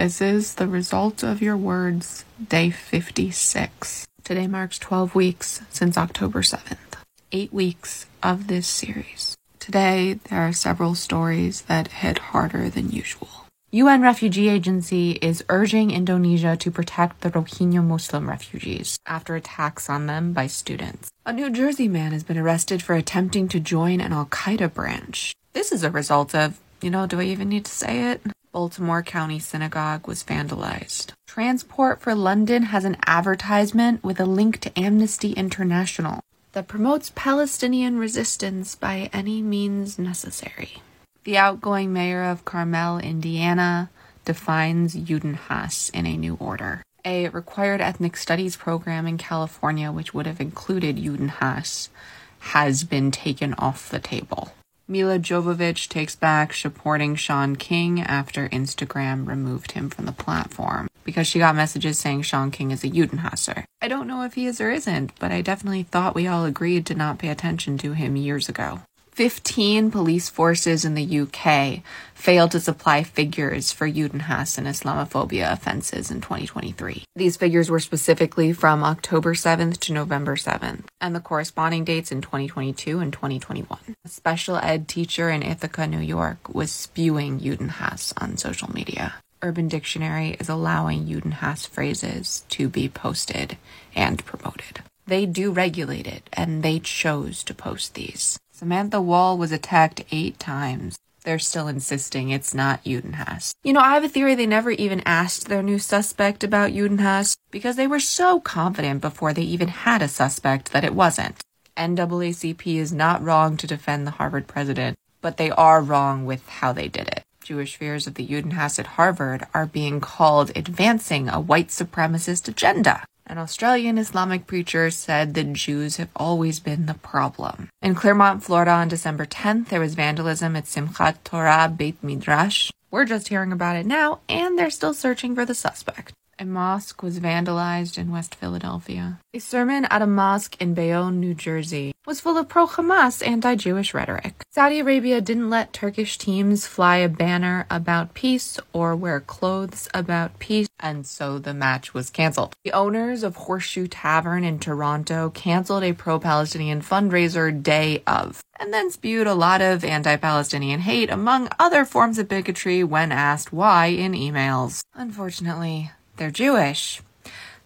This is the result of your words, day 56. Today marks 12 weeks since October 7th. Eight weeks of this series. Today, there are several stories that hit harder than usual. UN Refugee Agency is urging Indonesia to protect the Rohingya Muslim refugees after attacks on them by students. A New Jersey man has been arrested for attempting to join an Al Qaeda branch. This is a result of, you know, do I even need to say it? Baltimore County Synagogue was vandalized. Transport for London has an advertisement with a link to Amnesty International that promotes Palestinian resistance by any means necessary. The outgoing mayor of Carmel, Indiana, defines Judenhass in a new order. A required ethnic studies program in California, which would have included Judenhass, has been taken off the table. Milla Jovovich takes back supporting Shaun King after Instagram removed him from the platform because she got messages saying Shaun King is a Judenhasser. I don't know if he is or isn't, but I definitely thought we all agreed to not pay attention to him years ago. 15 police forces in the UK failed to supply figures for Judenhass and Islamophobia offenses in 2023. These figures were specifically from October 7th to November 7th, and the corresponding dates in 2022 and 2021. A special ed teacher in Ithaca, New York was spewing Judenhass on social media. Urban Dictionary is allowing Judenhass phrases to be posted and promoted. They do regulate it, and they chose to post these. Samantha Woll was attacked eight times. They're still insisting it's not Judenhass. You know, I have a theory they never even asked their new suspect about Judenhass because they were so confident before they even had a suspect that it wasn't. NAACP is not wrong to defend the Harvard president, but they are wrong with how they did it. Jewish fears of the Judenhass at Harvard are being called advancing a white supremacist agenda. An Australian Islamic preacher said that Jews have always been the problem. In Clermont, Florida on December 10th, there was vandalism at Simchat Torah Beit Midrash. We're just hearing about it now, and they're still searching for the suspect. A mosque was vandalized in West Philadelphia. A sermon at a mosque in Bayonne, New Jersey, was full of pro Hamas anti Jewish rhetoric. Saudi Arabia didn't let Turkish teams fly a banner about peace or wear clothes about peace, and so the match was canceled. The owners of Horseshoe Tavern in Toronto canceled a pro Palestinian fundraiser day of, and then spewed a lot of anti Palestinian hate, among other forms of bigotry, when asked why in emails. Unfortunately, they're Jewish.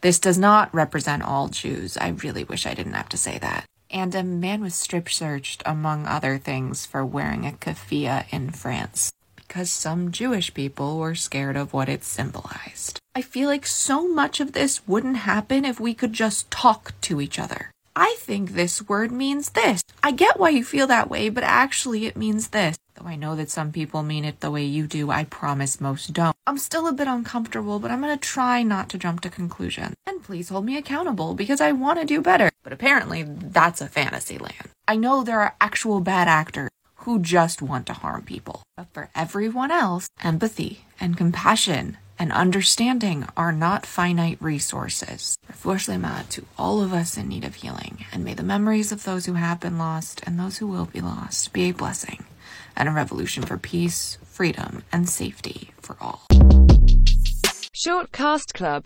This does not represent all Jews. I really wish I didn't have to say that. And a man was strip searched, among other things, for wearing a keffiyeh in France because some Jewish people were scared of what it symbolized. I feel like so much of this wouldn't happen if we could just talk to each other. I think this word means this. I get why you feel that way, but actually it means this. Though I know that some people mean it the way you do, I promise most don't. I'm still a bit uncomfortable, but I'm gonna try not to jump to conclusions. And please hold me accountable because I want to do better. But apparently, that's a fantasy land. I know there are actual bad actors who just want to harm people. But for everyone else, empathy and compassion and understanding are not finite resources. Refuah to all of us in need of healing, and may the memories of those who have been lost and those who will be lost be a blessing and a revolution for peace, freedom, and safety for all. Shortcast Club